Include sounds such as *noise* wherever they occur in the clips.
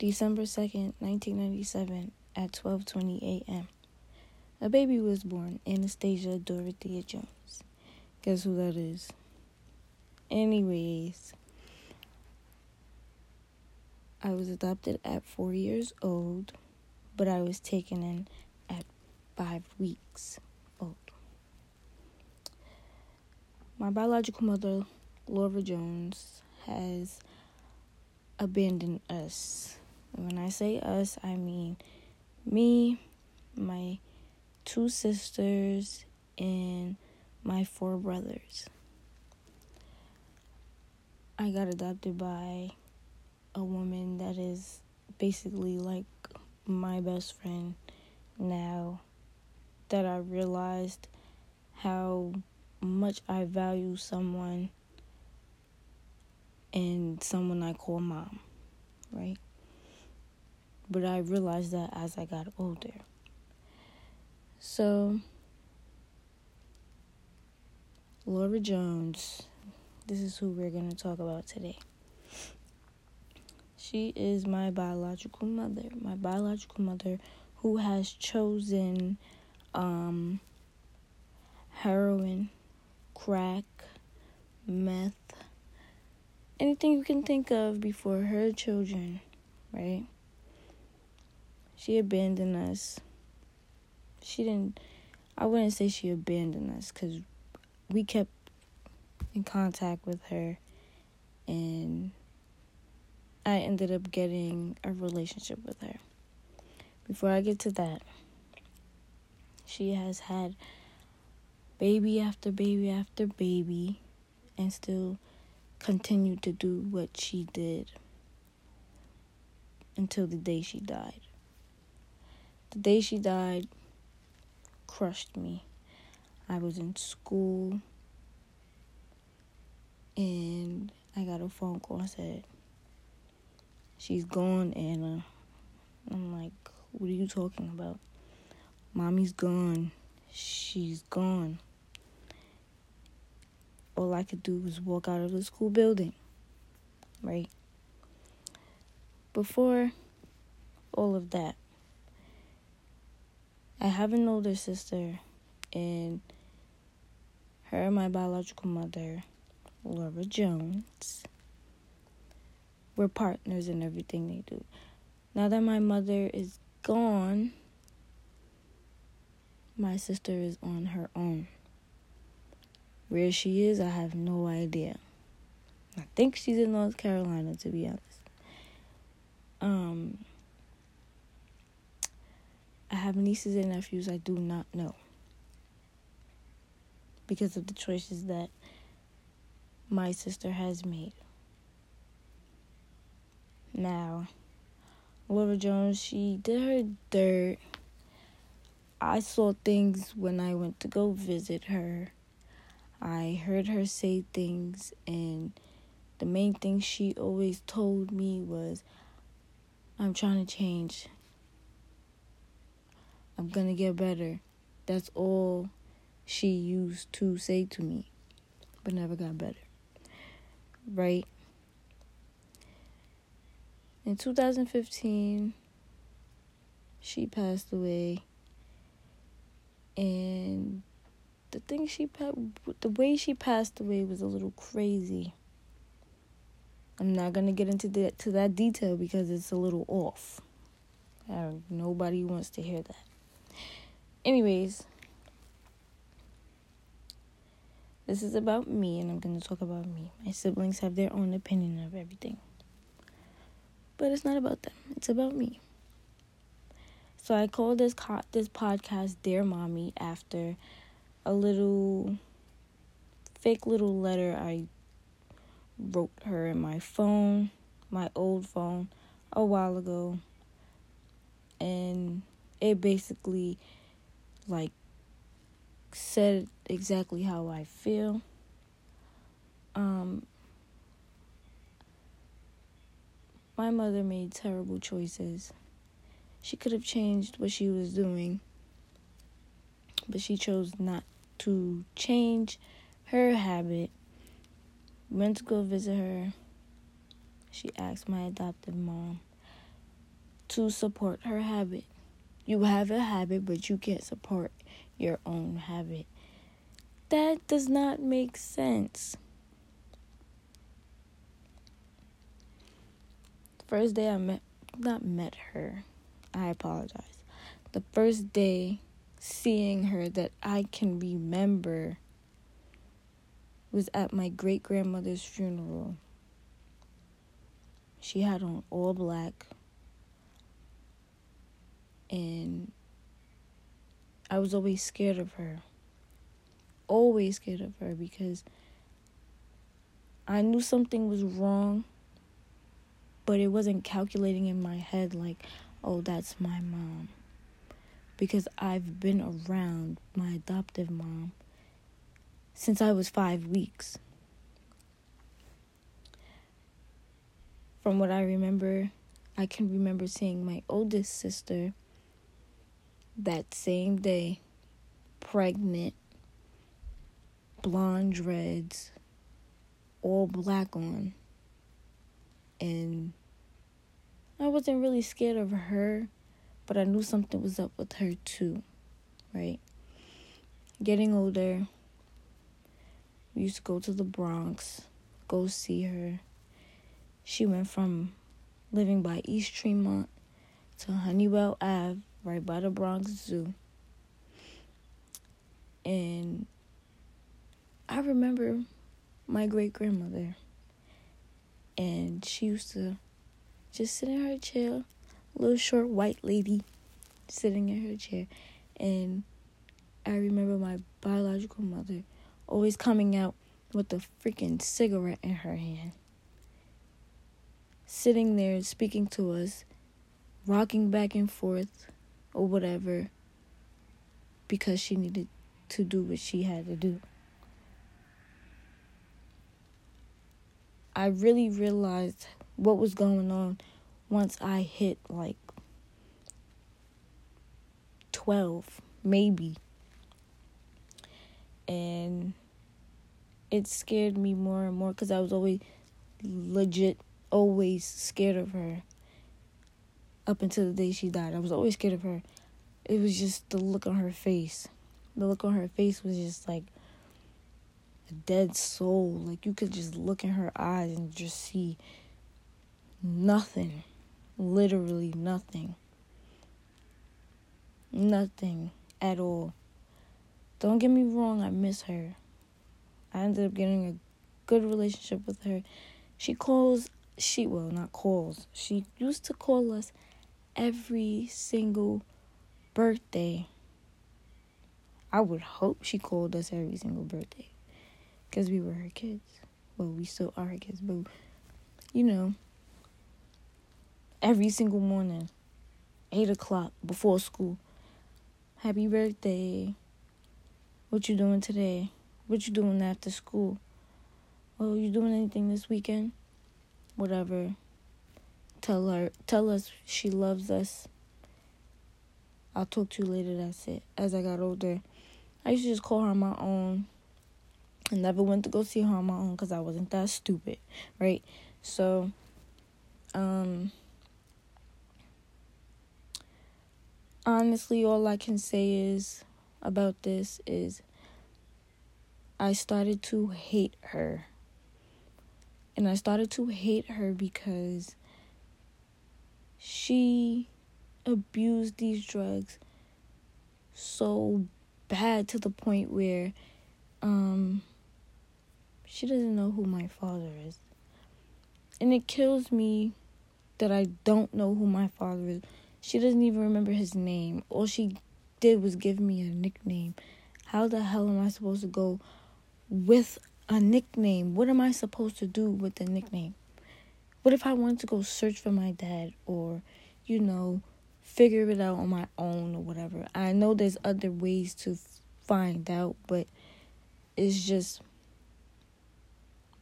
December 2nd, 1997 at 12:20 a.m. A baby was born, Anastasia Dorothea Jones. Guess who that is? Anyways, I was adopted at 4 years old, but I was taken in at 5 weeks old. My biological mother, Laura Jones, has abandoned us. When I say us, I mean me, my two sisters, and my four brothers. I got adopted by a woman that is basically like my best friend now that I realized how much I value someone and someone I call mom, right? But I realized that as I got older. So, Laura Jones, this is who we're going to talk about today. She is my biological mother, my biological mother who has chosen um, heroin, crack, meth, anything you can think of before her children, right? She abandoned us she didn't I wouldn't say she abandoned us cuz we kept in contact with her and I ended up getting a relationship with her. Before I get to that, she has had baby after baby after baby and still continued to do what she did until the day she died. The day she died, crushed me. I was in school and I got a phone call and said, She's gone, Anna. I'm like, What are you talking about? Mommy's gone. She's gone. All I could do was walk out of the school building. Right? Before all of that, I have an older sister, and her and my biological mother, Laura Jones, we're partners in everything they do. Now that my mother is gone, my sister is on her own. Where she is, I have no idea. I think she's in North Carolina, to be honest. Um, I have nieces and nephews I do not know because of the choices that my sister has made. Now, Laura Jones, she did her dirt. I saw things when I went to go visit her. I heard her say things, and the main thing she always told me was, I'm trying to change. I'm gonna get better. That's all she used to say to me, but never got better. Right? In 2015, she passed away, and the thing she the way she passed away was a little crazy. I'm not gonna get into that to that detail because it's a little off. nobody wants to hear that. Anyways, this is about me, and I'm going to talk about me. My siblings have their own opinion of everything. But it's not about them, it's about me. So I called this co- this podcast Dear Mommy after a little fake little letter I wrote her in my phone, my old phone, a while ago. And it basically like said exactly how I feel. Um, my mother made terrible choices. She could have changed what she was doing, but she chose not to change her habit. Went to go visit her. She asked my adoptive mom, to support her habit. You have a habit, but you can't support your own habit. That does not make sense. First day I met, not met her, I apologize. The first day seeing her that I can remember was at my great grandmother's funeral. She had on all black. And I was always scared of her. Always scared of her because I knew something was wrong, but it wasn't calculating in my head like, oh, that's my mom. Because I've been around my adoptive mom since I was five weeks. From what I remember, I can remember seeing my oldest sister that same day, pregnant, blonde dreads, all black on. And I wasn't really scared of her, but I knew something was up with her too, right? Getting older, we used to go to the Bronx, go see her. She went from living by East Tremont to Honeywell Ave, right by the Bronx Zoo. And I remember my great grandmother, and she used to just sit in her chair, little short white lady sitting in her chair. And I remember my biological mother always coming out with a freaking cigarette in her hand. Sitting there speaking to us, rocking back and forth or whatever because she needed to do what she had to do. I really realized what was going on once I hit like 12, maybe. And it scared me more and more because I was always legit, always scared of her. Up until the day she died, I was always scared of her. It was just the look on her face. The look on her face was just like a dead soul. Like you could just look in her eyes and just see nothing. Literally nothing. Nothing at all. Don't get me wrong, I miss her. I ended up getting a good relationship with her. She calls, she, well, not calls, she used to call us every single birthday. I would hope she called us every single birthday because we were her kids. Well, we still are her kids, but you know, every single morning, 8 o'clock before school. Happy birthday. What you doing today? What you doing after school? Oh, you doing anything this weekend? Whatever. Tell her tell us she loves us. I'll talk to you later, that's it. As I got older, I used to just call her on my own. I never went to go see her on my own because I wasn't that stupid, right? So, um, honestly, all I can say is about this is I started to hate her. And I started to hate her because she abused these drugs so bad to the point where um she doesn't know who my father is. And it kills me that I don't know who my father is. She doesn't even remember his name. All she did was give me a nickname. How the hell am I supposed to go with a nickname. What am I supposed to do with the nickname? What if I wanted to go search for my dad or, you know, figure it out on my own or whatever? I know there's other ways to find out, but it's just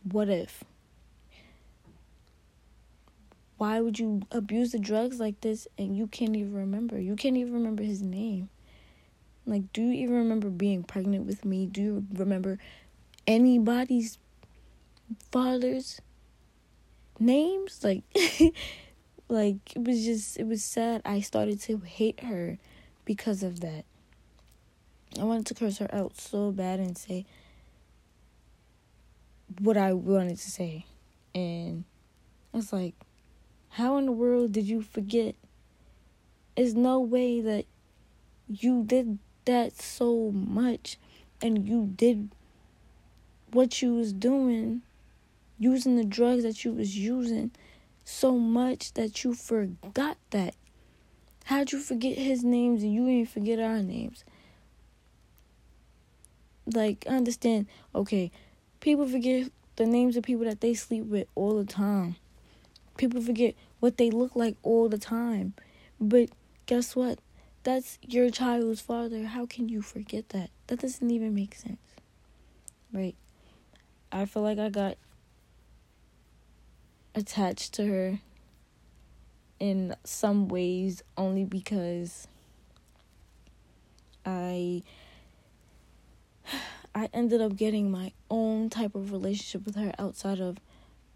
what if? Why would you abuse the drugs like this and you can't even remember? You can't even remember his name. Like, do you even remember being pregnant with me? Do you remember anybody's father's names. Like, *laughs* like it was just it was sad. I started to hate her because of that. I wanted to curse her out so bad and say what I wanted to say. And i was like, how in the world did you forget? There's no way that you did that so much and you did what you was doing using the drugs that you was using so much that you forgot that. How'd you forget his names and you didn't forget our names? Like I understand. Okay people forget the names of people that they sleep with all the time. People forget what they look like all the time. But guess what? That's your child's father. How can you forget that? That doesn't even make sense. Right. I feel like I got attached to her in some ways only because I I ended up getting my own type of relationship with her outside of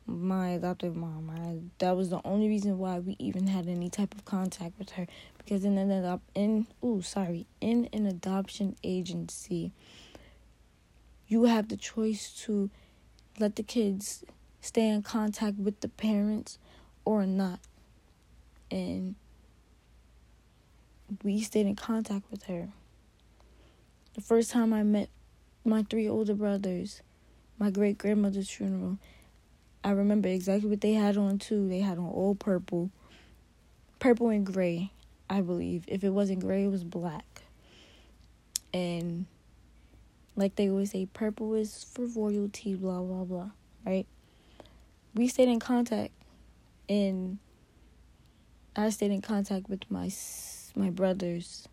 my adoptive mom. I, that was the only reason why we even had any type of contact with her because in an adopt in oh sorry in an adoption agency you have the choice to let the kids stay in contact with the parents or not. And we stayed in contact with her. The first time I met my three older brothers, my great grandmother's funeral, I remember exactly what they had on too. They had on all purple, purple and gray, I believe. If it wasn't gray, it was black. And like they always say, purple is for royalty, blah, blah, blah, right? We stayed in contact, and I stayed in contact with my my brothers,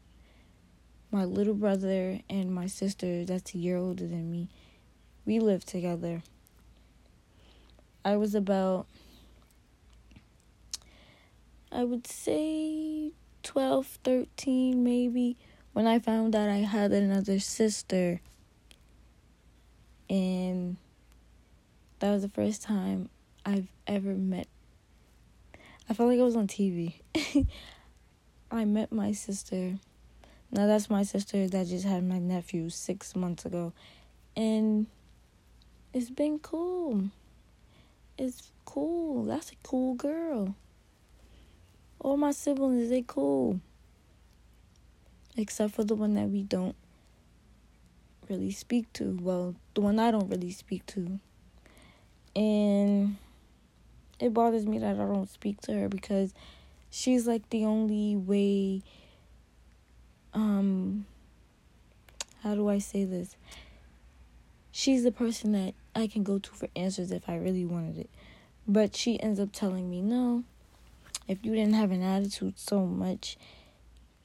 my little brother and my sister that's a year older than me. We lived together. I was about, I would say 12, 13 maybe, when I found out I had another sister and that was the first time I've ever met. I felt like I was on TV. *laughs* I met my sister. Now that's my sister that just had my nephew six months ago, and it's been cool. It's cool. That's a cool girl. All my siblings, they cool. Except for the one that we don't really speak to. Well, the one I don't really speak to. And it bothers me that I don't speak to her because she's like the only way um how do I say this? She's the person that I can go to for answers if I really wanted it. But she ends up telling me, "No. If you didn't have an attitude so much,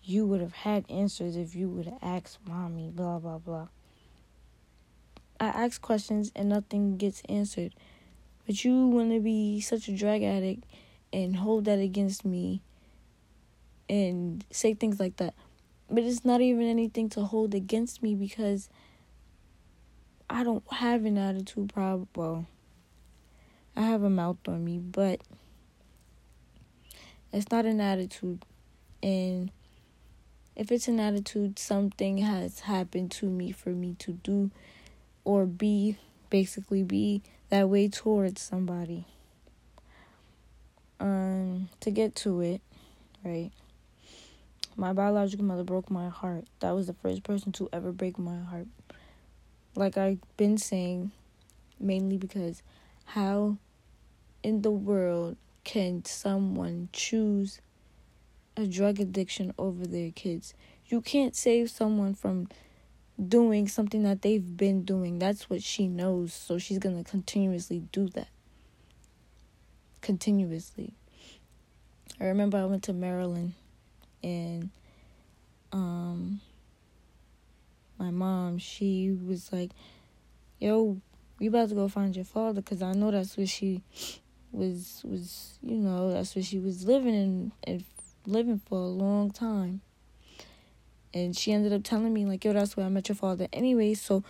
you would have had answers if you would have asked mommy, blah blah blah." I ask questions and nothing gets answered. But you want to be such a drug addict and hold that against me and say things like that. But it's not even anything to hold against me because I don't have an attitude problem. Well, I have a mouth on me, but it's not an attitude. And if it's an attitude, something has happened to me for me to do or be basically be that way towards somebody. Um to get to it, right? My biological mother broke my heart. That was the first person to ever break my heart. Like I've been saying, mainly because how in the world can someone choose a drug addiction over their kids? You can't save someone from doing something that they've been doing. That's what she knows. So she's going to continuously do that. Continuously. I remember I went to Maryland and um my mom, she was like, "Yo, we about to go find your father cuz I know that's what she was was, you know, that's what she was living in and living for a long time." And she ended up telling me like yo that's where i met your father anyway so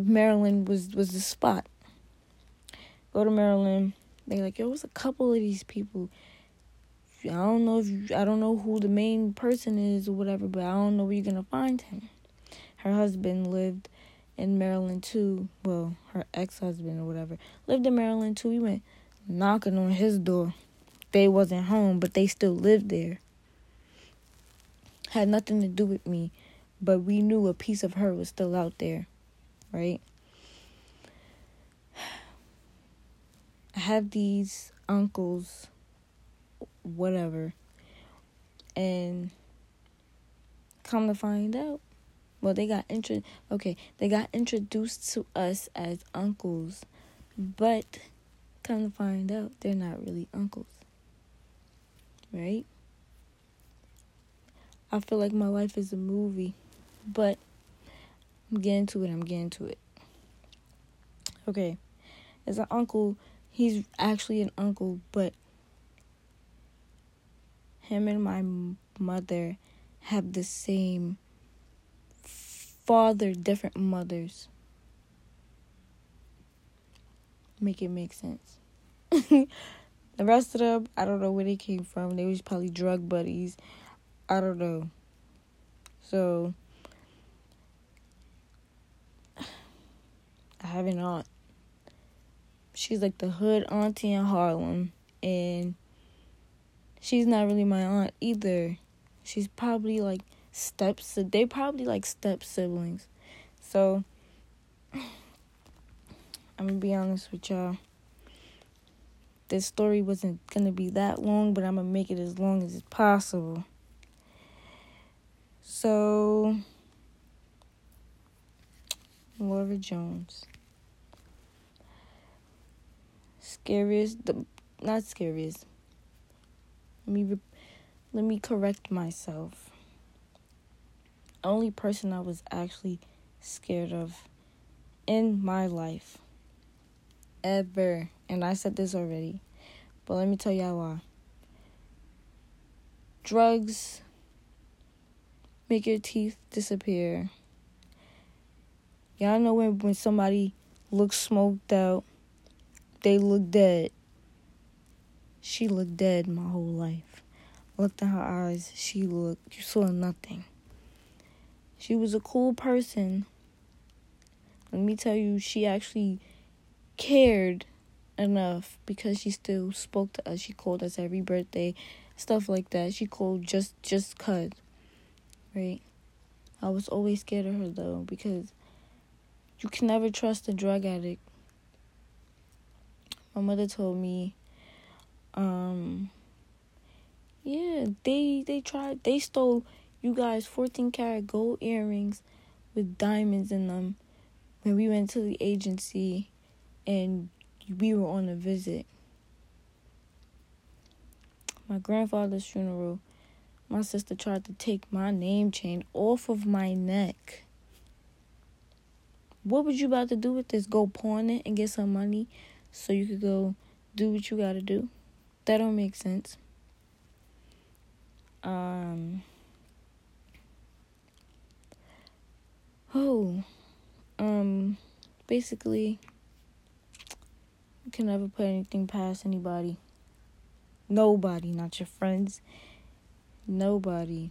maryland was was the spot go to maryland They like, yo, it's a couple of these people. I don't know if you, I don't know who the main person is or whatever, but I don't know where you're gonna find him. Her husband lived in Maryland too. Well, her ex husband or whatever lived in Maryland too. We went knocking on his door. They wasn't home, but they still lived there. Had nothing to do with me, but we knew a piece of her was still out there, right? I have these uncles, whatever, and come to find out, well, they got intro. Okay, they got introduced to us as uncles, but come to find out, they're not really uncles, right? I feel like my life is a movie, but I'm getting to it. I'm getting to it. Okay, as an uncle, he's actually an uncle, but him and my mother have the same father, different mothers. Make it make sense. the rest of them, I don't know where they came from. They was probably drug buddies. I don't know. So I have an aunt. She's like the hood auntie in Harlem and she's not really my aunt either. She's probably like steps they probably like step siblings. So *sighs* I'm gonna be honest with y'all. This story wasn't gonna be that long, but I'm gonna make it as long as possible. So Laura Jones. Scariest, the not scariest. Let me let me correct myself only person I was actually scared of in my life. Ever. And I said this already. But let me tell y'all why. Drugs make your teeth disappear. Y'all know when, when somebody looks smoked out, they look dead. She looked dead my whole life. looked in her eyes, she looked, you saw nothing. She was a cool person. Let me tell you, she actually cared enough because she still spoke to us. She called us every birthday, stuff like that. She called just just cuz. Right? I was always scared of her though because you can never trust a drug addict. My mother told me um yeah, they they tried they stole you guys 14 karat gold earrings with diamonds in them when we went to the agency and we were on a visit. My grandfather's funeral, my sister tried to take my name chain off of my neck. What would you about to do with this? Go pawn it and get some money so you could go do what you gotta do? That don't make sense. Um Oh, um, basically, you can never put anything past anybody. Nobody, not your friends. Nobody.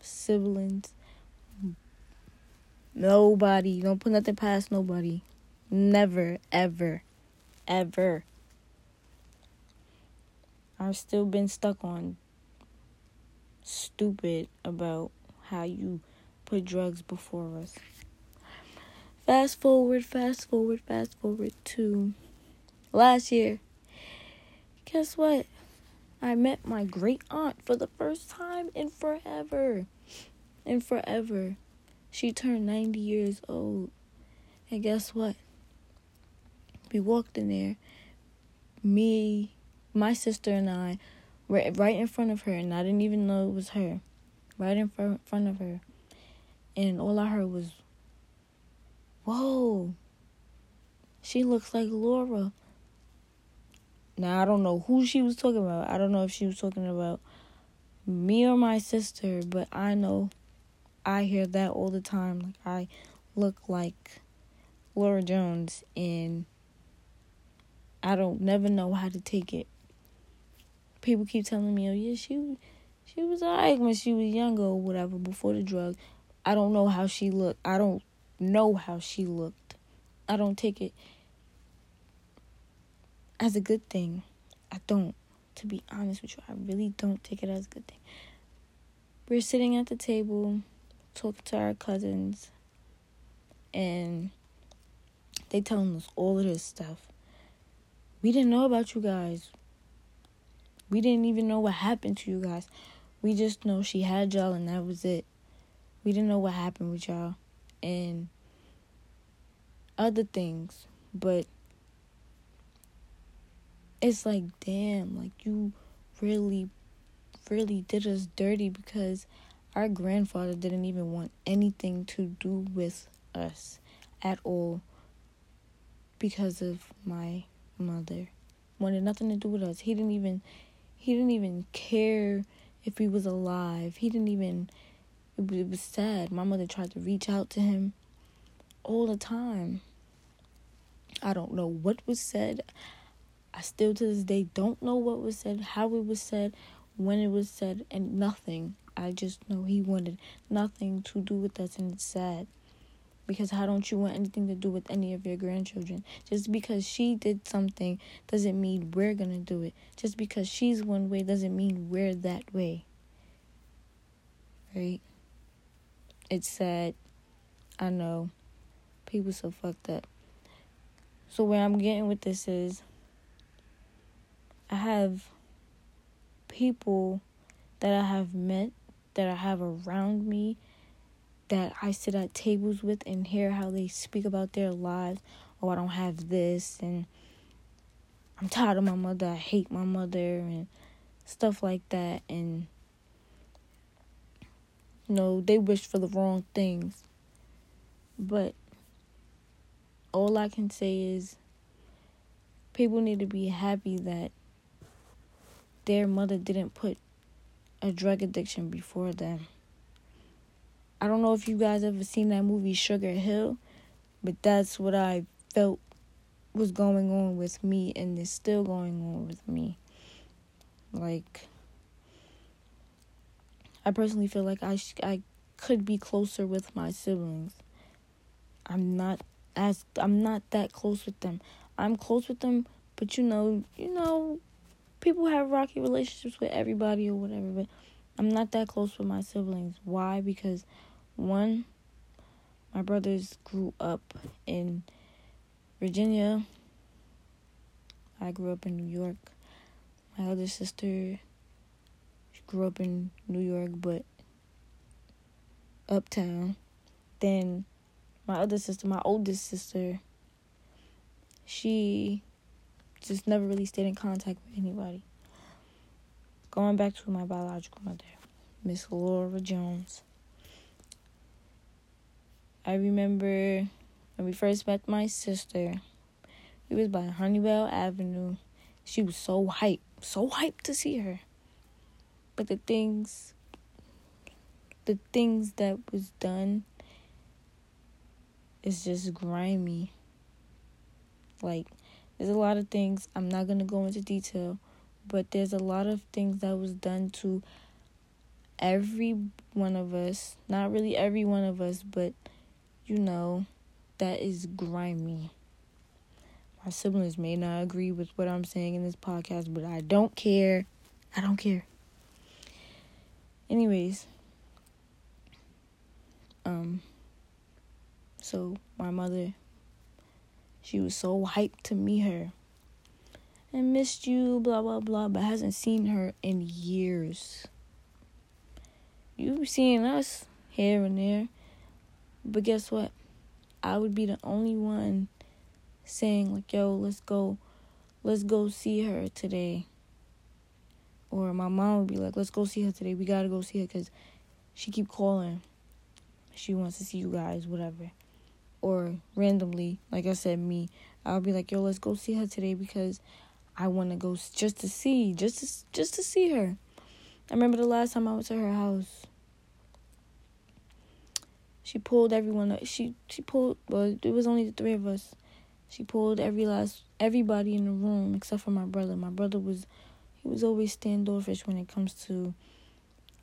Siblings. Nobody. Don't put nothing past nobody. Never, ever, ever. I've still been stuck on stupid about how you put drugs before us. Fast forward, fast forward, fast forward to last year. Guess what? I met my great aunt for the first time in forever. In forever. She turned 90 years old. And guess what? We walked in there. Me, my sister, and I were right in front of her, and I didn't even know it was her. Right in front of her. And all I heard was, Whoa, she looks like Laura. Now, I don't know who she was talking about. I don't know if she was talking about me or my sister, but I know I hear that all the time. Like, I look like Laura Jones, and I don't never know how to take it. People keep telling me, "Oh yeah, she she was alright when she was younger or whatever before the drug." I don't know how she looked. I don't know how she looked. I don't take it as a good thing. I don't. To be honest with you, I really don't take it as a good thing. We're sitting at the table talking to our cousins and they telling us all of this stuff. We didn't know about you guys. We didn't even know what happened to you guys. We just know she had y'all and that was it. We didn't know what happened with y'all and other things, but it's like, damn, like you really, really did us dirty because our grandfather didn't even want anything to do with us at all because of my mother. Wanted nothing to do with us. He didn't even he didn't even care if he was alive. He didn't even it was sad. My mother tried to reach out to him all the time. I don't know what was said. I still to this day don't know what was said, how it was said, when it was said, and nothing. I just know he wanted nothing to do with us, and it's sad. Because how don't you want anything to do with any of your grandchildren? Just because she did something doesn't mean we're gonna do it. Just because she's one way doesn't mean we're that way. Right? It's sad. I know. People so fucked up. So where I'm getting with this is I have people that I have met, that I have around me, that I sit at tables with and hear how they speak about their lives. Oh, I don't have this, and I'm tired of my mother. I hate my mother, and stuff like that. And you know, they wish for the wrong things. But all I can say is people need to be happy that their mother didn't put a drug addiction before them. I don't know if you guys ever seen that movie Sugar Hill, but that's what I felt was going on with me and is still going on with me. Like I personally feel like I sh- I could be closer with my siblings. I'm not as I'm not that close with them. I'm close with them, but you know, you know, people have rocky relationships with everybody or whatever, but I'm not that close with my siblings. Why? Because one, my brothers grew up in Virginia. I grew up in New York. My other sister grew up in New York, but uptown. Then my other sister, my oldest sister, she just never really stayed in contact with anybody. Going back to my biological mother, Miss Laura Jones. I remember when we first met my sister. We was by Honeywell Avenue. She was so hyped, so hyped to see her. But the things the things that was done is just grimy. Like there's a lot of things I'm not going to go into detail, but there's a lot of things that was done to every one of us. Not really every one of us, but you know, that is grimy. My siblings may not agree with what I'm saying in this podcast, but I don't care. I don't care. Anyways, um so my mother she was so hyped to meet her. And missed you, blah blah blah, but hasn't seen her in years. You've seen us here and there. But guess what? I would be the only one saying like, "Yo, let's go, let's go see her today." Or my mom would be like, "Let's go see her today. We gotta go see her because she keep calling. She wants to see you guys, whatever." Or randomly, like I said, me, I'll be like, "Yo, let's go see her today because I want to go just to see, just to just to see her." I remember the last time I went to her house she pulled everyone. She she pulled. Well, it was only the three of us, She pulled every last everybody in the room except for my brother. My brother was he was always standoffish when it comes to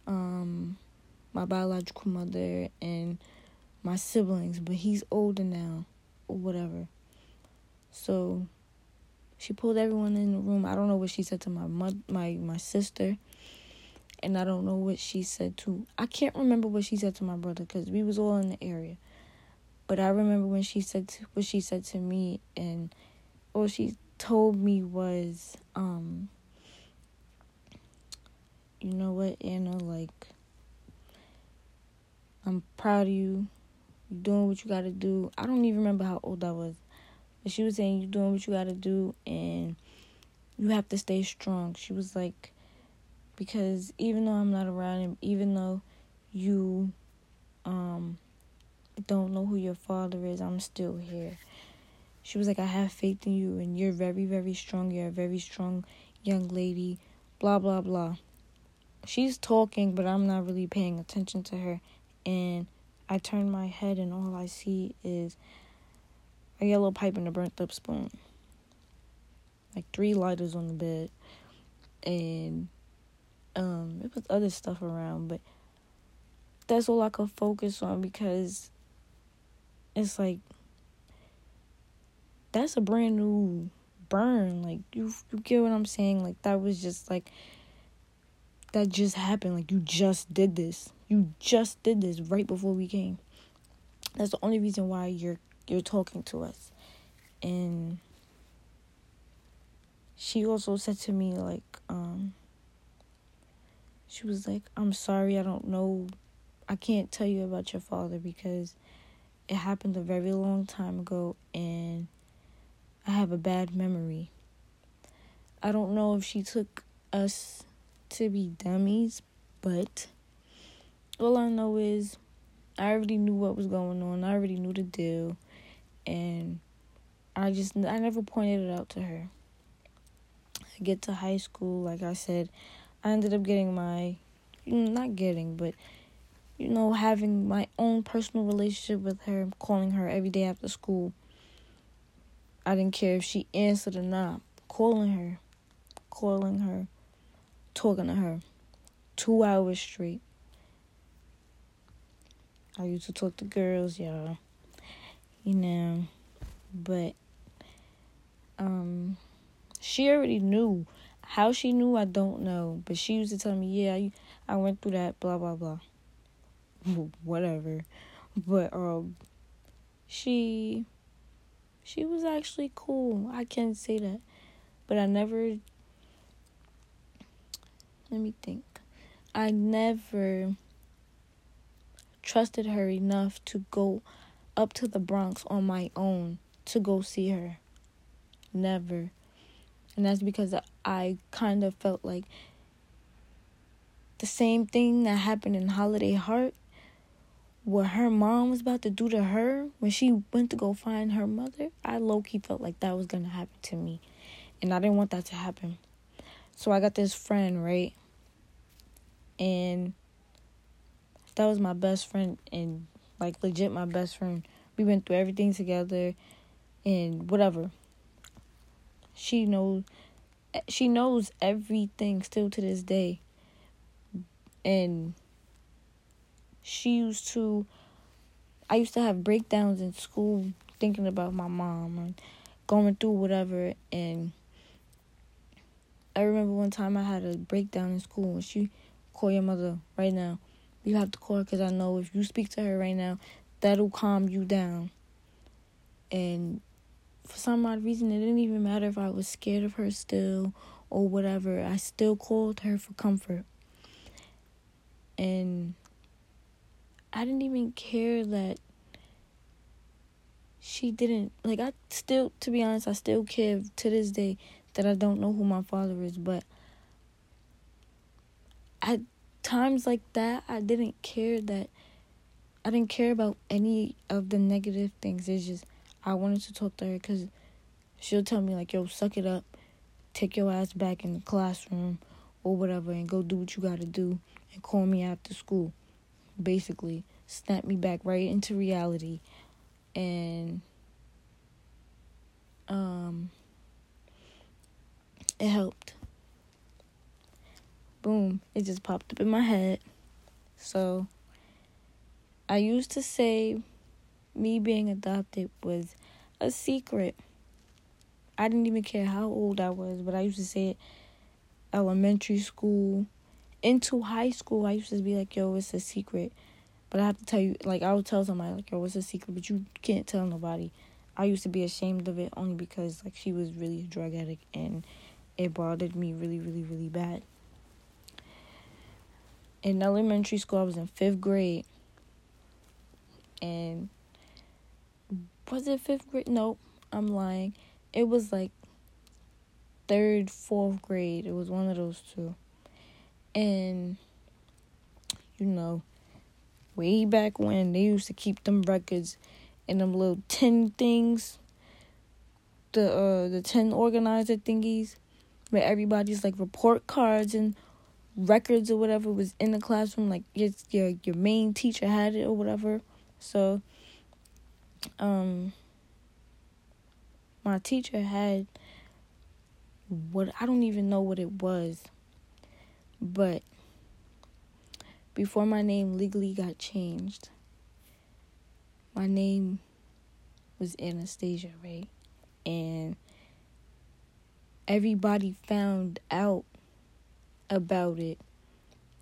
um my biological mother and my siblings, but he's older now or whatever. So she pulled everyone in the room. I don't know what she said to my mother, my my sister, and I don't know what she said to. I can't remember what she said to my brother because we was all in the area. But I remember when she said to, what she said to me, and all she told me was, um, you know what, Anna, like, I'm proud of you. Doing what you gotta do. I don't even remember how old I was. But she was saying you're doing what you gotta do and you have to stay strong. She was like, because even though I'm not around him, even though you um don't know who your father is, I'm still here. She was like, I have faith in you and you're very, very strong. You're a very strong young lady. Blah blah blah. She's talking, but I'm not really paying attention to her. And I turn my head and all I see is a yellow pipe and a burnt up spoon. Like three lighters on the bed. And um it was other stuff around, but that's all I could focus on because it's like that's a brand new burn. Like you you get what I'm saying? Like that was just like that just happened. Like you just did this. You just did this right before we came. That's the only reason why you're you're talking to us. And she also said to me like um she was like, "I'm sorry, I don't know. I can't tell you about your father because it happened a very long time ago and I have a bad memory." I don't know if she took us to be dummies, but all I know is I already knew what was going on. I already knew the deal and I just I never pointed it out to her. I get to high school, like I said, I ended up getting my mm, not getting, but you know, having my own personal relationship with her, calling her every day after school. I didn't care if she answered or not. Calling her, calling her, talking to her. Two hours straight. I used to talk to girls, y'all you know, but um she already knew. How she knew, I don't know. But she used to tell me, yeah, I, I went through that, blah, blah, blah. *laughs* Whatever. But, um, she, she was actually cool. I can't say that. But I never, let me think. I never trusted her enough to go up to the Bronx on my own to go see her. Never. And that's because I kind of felt like the same thing that happened in Holiday Heart, what her mom was about to do to her when she went to go find her mother. I low key felt like that was going to happen to me. And I didn't want that to happen. So I got this friend, right? And that was my best friend and like legit my best friend. We went through everything together and whatever. She knows she knows everything still to this day. And she used to I used to have breakdowns in school thinking about my mom and going through whatever and I remember one time I had a breakdown in school and she call your mother right now you have to call because I know if you speak to her right now, that'll calm you down. And for some odd reason, it didn't even matter if I was scared of her still or whatever. I still called her for comfort. And I didn't even care that she didn't like I still to be honest, I still care to this day that I don't know who my father is, but I times like that, I didn't care that I didn't care about any of the negative things. It's just I wanted to talk to her because she'll tell me like, "Yo, suck it up, take your ass back in the classroom or whatever, and go do what you gotta do, and call me after school." Basically, snap me back right into reality, and um, it helped. Boom, it just popped up in my head. So, I used to say me being adopted was a secret. I didn't even care how old I was, but I used to say it elementary school into high school. I used to be like, yo, it's a secret. But I have to tell you, like, I would tell somebody, like, yo, it's a secret, but you can't tell nobody. I used to be ashamed of it only because, like, she was really a drug addict and it bothered me really, really, really bad. In elementary school, I was in fifth grade. And was it fifth grade? Nope, I'm lying. It was like third, fourth grade. It was one of those two. And, you know, way back when they used to keep them records in them little tin things. The uh the tin organizer thingies where everybody's like report cards and records or whatever was in the classroom like it's your your main teacher had it or whatever. So um my teacher had what I don't even know what it was. But before my name legally got changed, my name was Anastasia, right? And everybody found out about it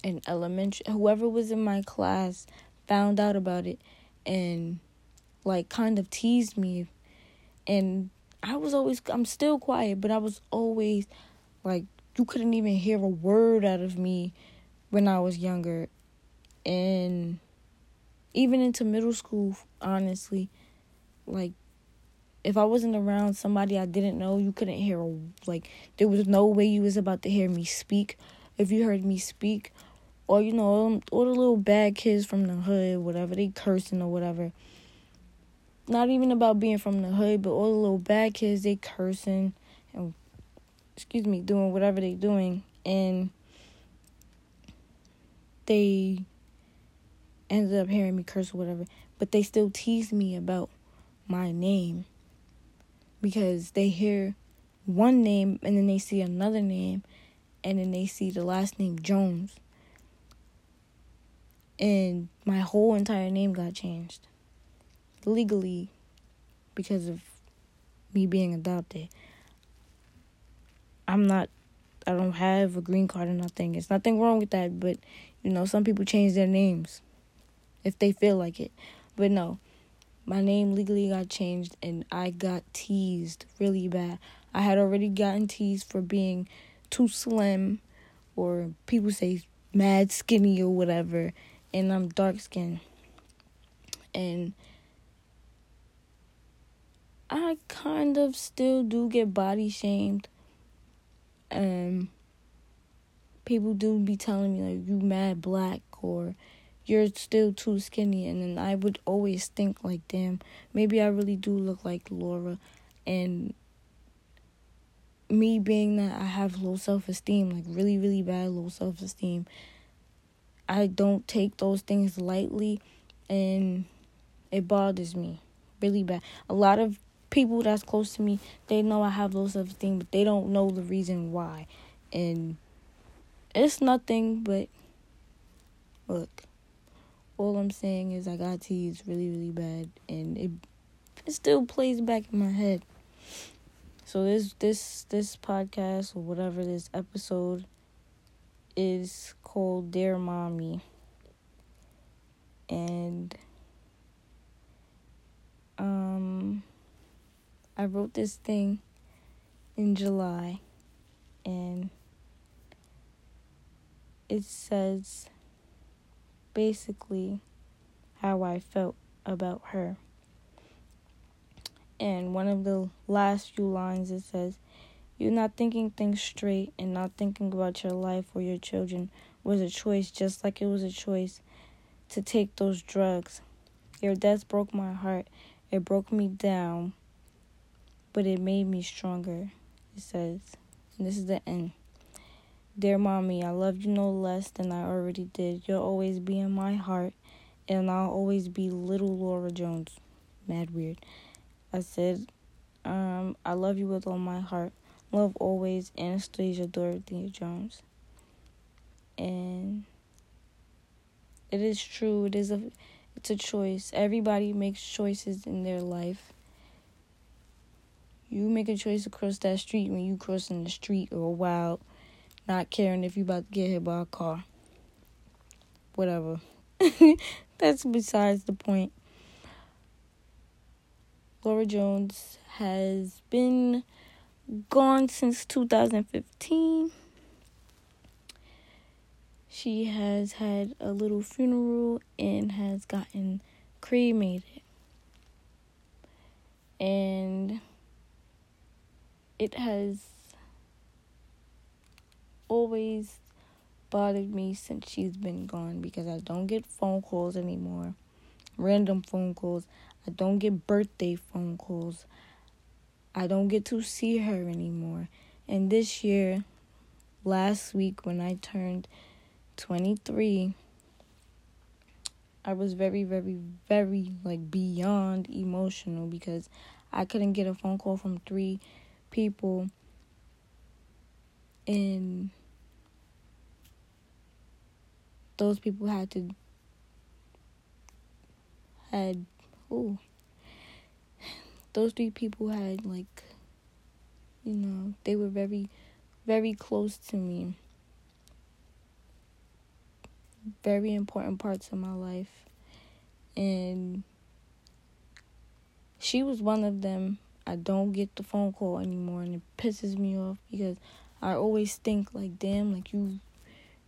in elementary whoever was in my class found out about it and like kind of teased me and I was always I'm still quiet but I was always like you couldn't even hear a word out of me when I was younger and even into middle school honestly like if I wasn't around somebody I didn't know, you couldn't hear like there was no way you was about to hear me speak. If you heard me speak, or you know, all the little bad kids from the hood, whatever they cursing or whatever. Not even about being from the hood, but all the little bad kids they cursing and excuse me, doing whatever they doing and they ended up hearing me curse or whatever, but they still tease me about my name because they hear one name and then they see another name and then they see the last name Jones. And my whole entire name got changed legally because of me being adopted. I'm not I don't have a green card or nothing. It's nothing wrong with that, but you know, some people change their names if they feel like it. But no, my name legally got changed and I got teased really bad. I had already gotten teased for being too slim or people say mad skinny or whatever and I'm dark skinned. And I kind of still do get body shamed. Um people do be telling me like you mad black or you're still too skinny and then I would always think like damn maybe I really do look like Laura and me being that I have low self-esteem like really really bad low self-esteem I don't take those things lightly and it bothers me really bad a lot of people that's close to me they know I have low self-esteem but they don't know the reason why and it's nothing but look all I'm saying is I got teased really, really bad, and it it still plays back in my head. So this this this podcast or whatever this episode is called Dear Mommy. And um I wrote this thing in July and it says basically how I felt about her. And one of the last few lines it says, You're not thinking things straight and not thinking about your life or your children was a choice, just like it was a choice to take those drugs. Your death broke my heart. It broke me down, but it made me stronger. It says, and this is the end. Dear mommy, I love you no less than I already did. You'll always be in my heart, and I'll always be little Laura Jones. Mad weird. I said, Um, I love you with all my heart. Love always, Anastasia Dorothea Jones. And it is true. It is a it's a choice. Everybody makes choices in their life. You make a choice to cross that street when you crossing the street or wild, not caring if you about to get hit by a car. Whatever. *laughs* That's besides the point. Laura Jones has been gone since 2015. She has had a little funeral and has gotten cremated. And it has always bothered me since she's been gone because I don't get phone calls anymore. Random phone calls. I don't get birthday phone calls. I don't get to see her anymore. And this year, last week when I turned 23, I was very, very, very like beyond emotional because I couldn't get a phone call from three people and those people had to had oh *sighs* those three people had like you know they were very very close to me very important parts of my life. And she was one of them. I don't get the phone call anymore and it pisses me off because I always think like damn like you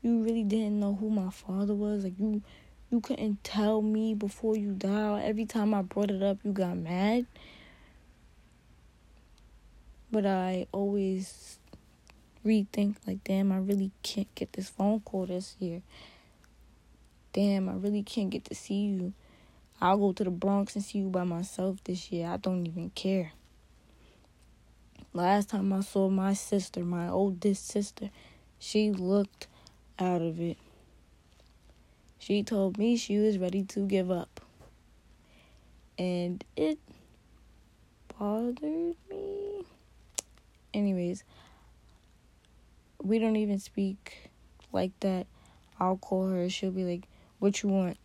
you really didn't know who my father was like you you couldn't tell me before you died every time I brought it up you got mad but I always rethink like damn I really can't get this phone call this year damn, I really can't get to see you. I'll go to the Bronx and see you by myself this year. I don't even care. Last time I saw my sister, my oldest sister, she looked out of it. She told me she was ready to give up. And it bothered me. Anyways, we don't even speak like that. I'll call her. She'll be like, what you want?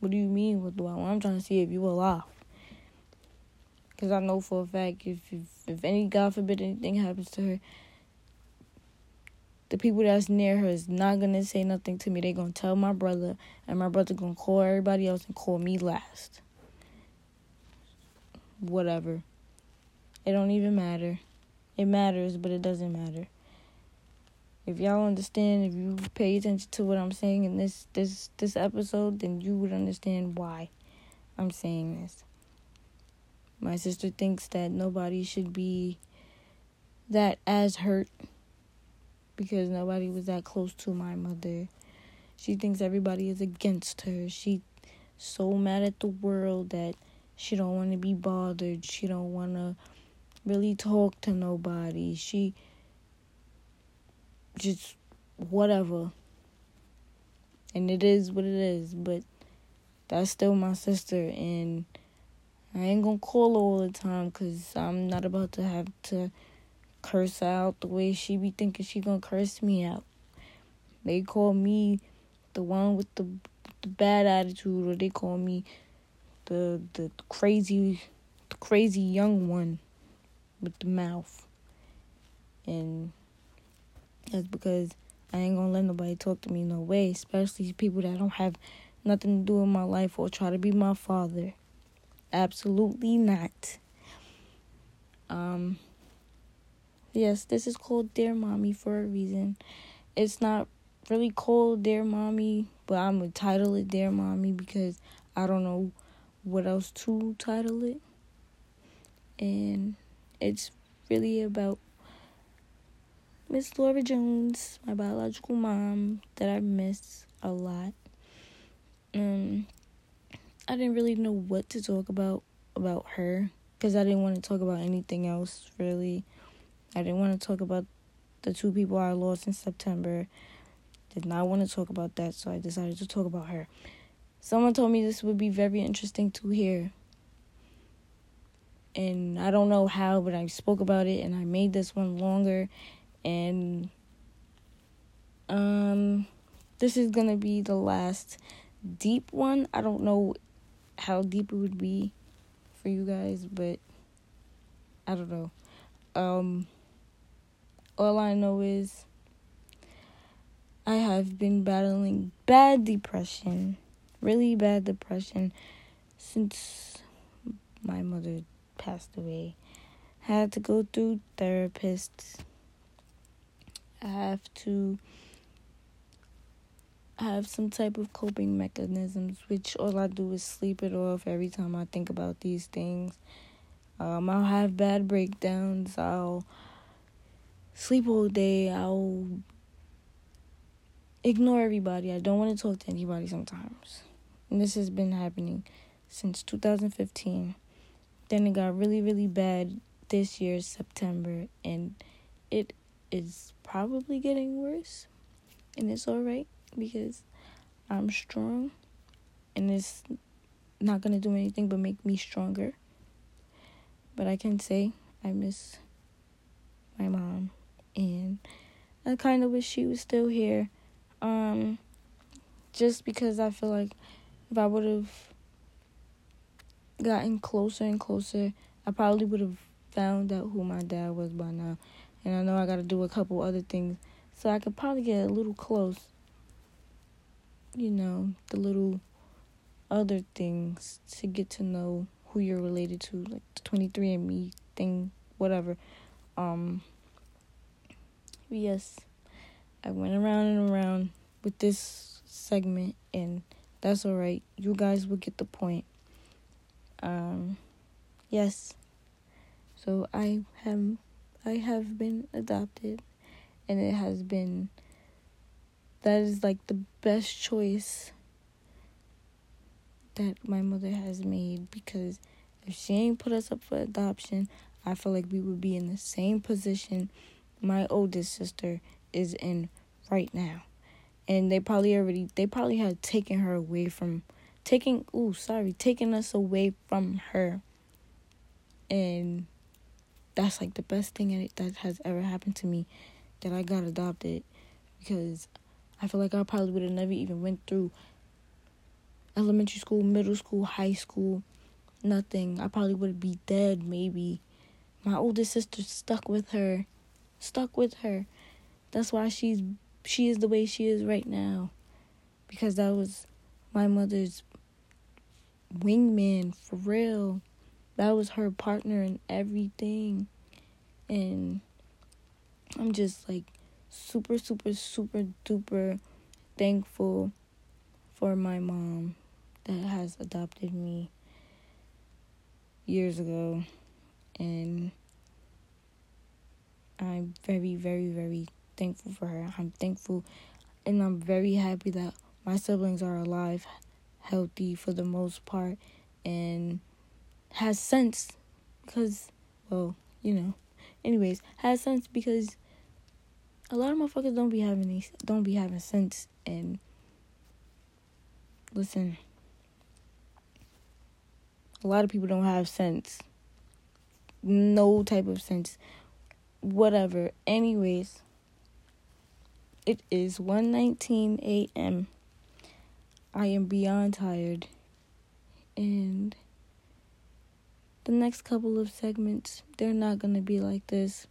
What do you mean? What do I want? I'm trying to see if you alive. Because I know for a fact if, if if any God forbid anything happens to her, the people that's near her is not gonna say nothing to me. They gonna tell my brother, and my brother gonna call everybody else and call me last. Whatever. It don't even matter. It matters, but it doesn't matter. If y'all understand, if you pay attention to what I'm saying in this this this episode, then you would understand why I'm saying this. My sister thinks that nobody should be that as hurt because nobody was that close to my mother. She thinks everybody is against her. She so mad at the world that she don't want to be bothered. She don't want to really talk to nobody. She just whatever. And it is what it is, but that's still my sister, and I ain't gonna call her all the time because I'm not about to have to curse out the way she be thinking she gonna curse me out. They call me the one with the the bad attitude, or they call me the the crazy the crazy young one with the mouth, and that's because I ain't gonna let nobody talk to me no way, especially people that don't have nothing to do with my life or try to be my father. Absolutely not. Um yes, this is called Dear Mommy for a reason. It's not really called Dear Mommy, but I'm gonna title it Dear Mommy because I don't know what else to title it. And it's really about Miss Laura Jones, my biological mom, that I miss a lot. Um, I didn't really know what to talk about about her because I didn't want to talk about anything else really. I didn't want to talk about the two people I lost in September. Did not want to talk about that, so I decided to talk about her. Someone told me this would be very interesting to hear. and I don't know how, but I spoke about it and I made this one longer and um this is going to be the last deep one. I don't know how deep it would be for you guys, but I don't know. Um all I know is I have been battling bad depression, really bad depression since my mother passed away. I had to go through therapists. I have to have some type of coping mechanisms, which all I do is sleep it off every time I think about these things. Um, I'll have bad breakdowns. I'll sleep all day. I'll ignore everybody. I don't want to talk to anybody sometimes. And this has been happening since 2015. Then it got really, really bad this year, September, and it is probably getting worse. And it's alright because I'm strong and it's not gonna do anything but make me stronger. But I can say I miss my mom and I kind of wish she was still here. Um, just because I feel like if I would have gotten closer and closer, I probably would have found out who my dad was by now. And I know I got to do a couple other things. So I could probably get a little close. You know, the little other things to get to know who you're related to, like the 23andMe thing, whatever. Um, yes, I went around and around with this segment, and that's alright. You guys will get the point. Um, yes. So I have I have been adopted, and it has been that is like the best choice that my mother has made because if she ain't put us up for adoption, I feel like we would be in the same position my oldest sister is in right now. And they probably already they probably had taken her away from taking ooh sorry, taking us away from her. And that's like the best thing that has ever happened to me that I got adopted because I feel like I probably would have never even went through elementary school, middle school, high school, nothing. I probably would have be dead maybe. My oldest sister stuck with her stuck with her. That's why she's she is the way she is right now. Because that was my mother's wingman for real. That was her partner in everything. And I'm just like super super super duper thankful for my mom that has adopted me years ago and I'm very, very, very thankful for her. I'm thankful and I'm very happy that my siblings are alive, healthy for the most part, and has sense because, well, you know. Anyways, has sense because a lot of motherfuckers don't be having these, don't be having sense and listen. A lot of people don't have sense. No type of sense whatever. Anyways, it is 1:19 a.m. I am beyond tired and the next couple of segments they're not going to be like this.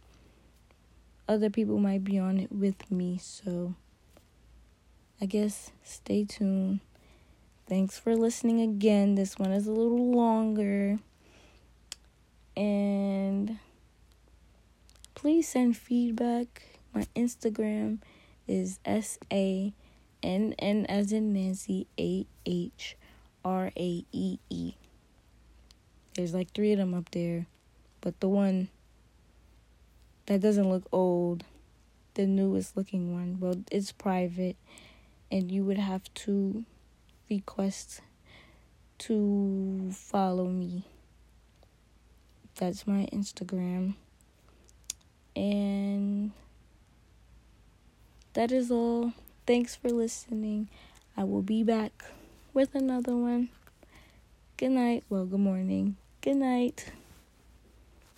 Other people might be on it with me, so I guess stay tuned. Thanks for listening again. This one is a little longer. And please send feedback. My Instagram is S A N N as in Nancy A H R A E E. There's like three of them up there, but the one that doesn't look old, the newest looking one, well, it's private, and you would have to request to follow me. That's my Instagram. And that is all. Thanks for listening. I will be back with another one. Good night. Well, good morning. Good night.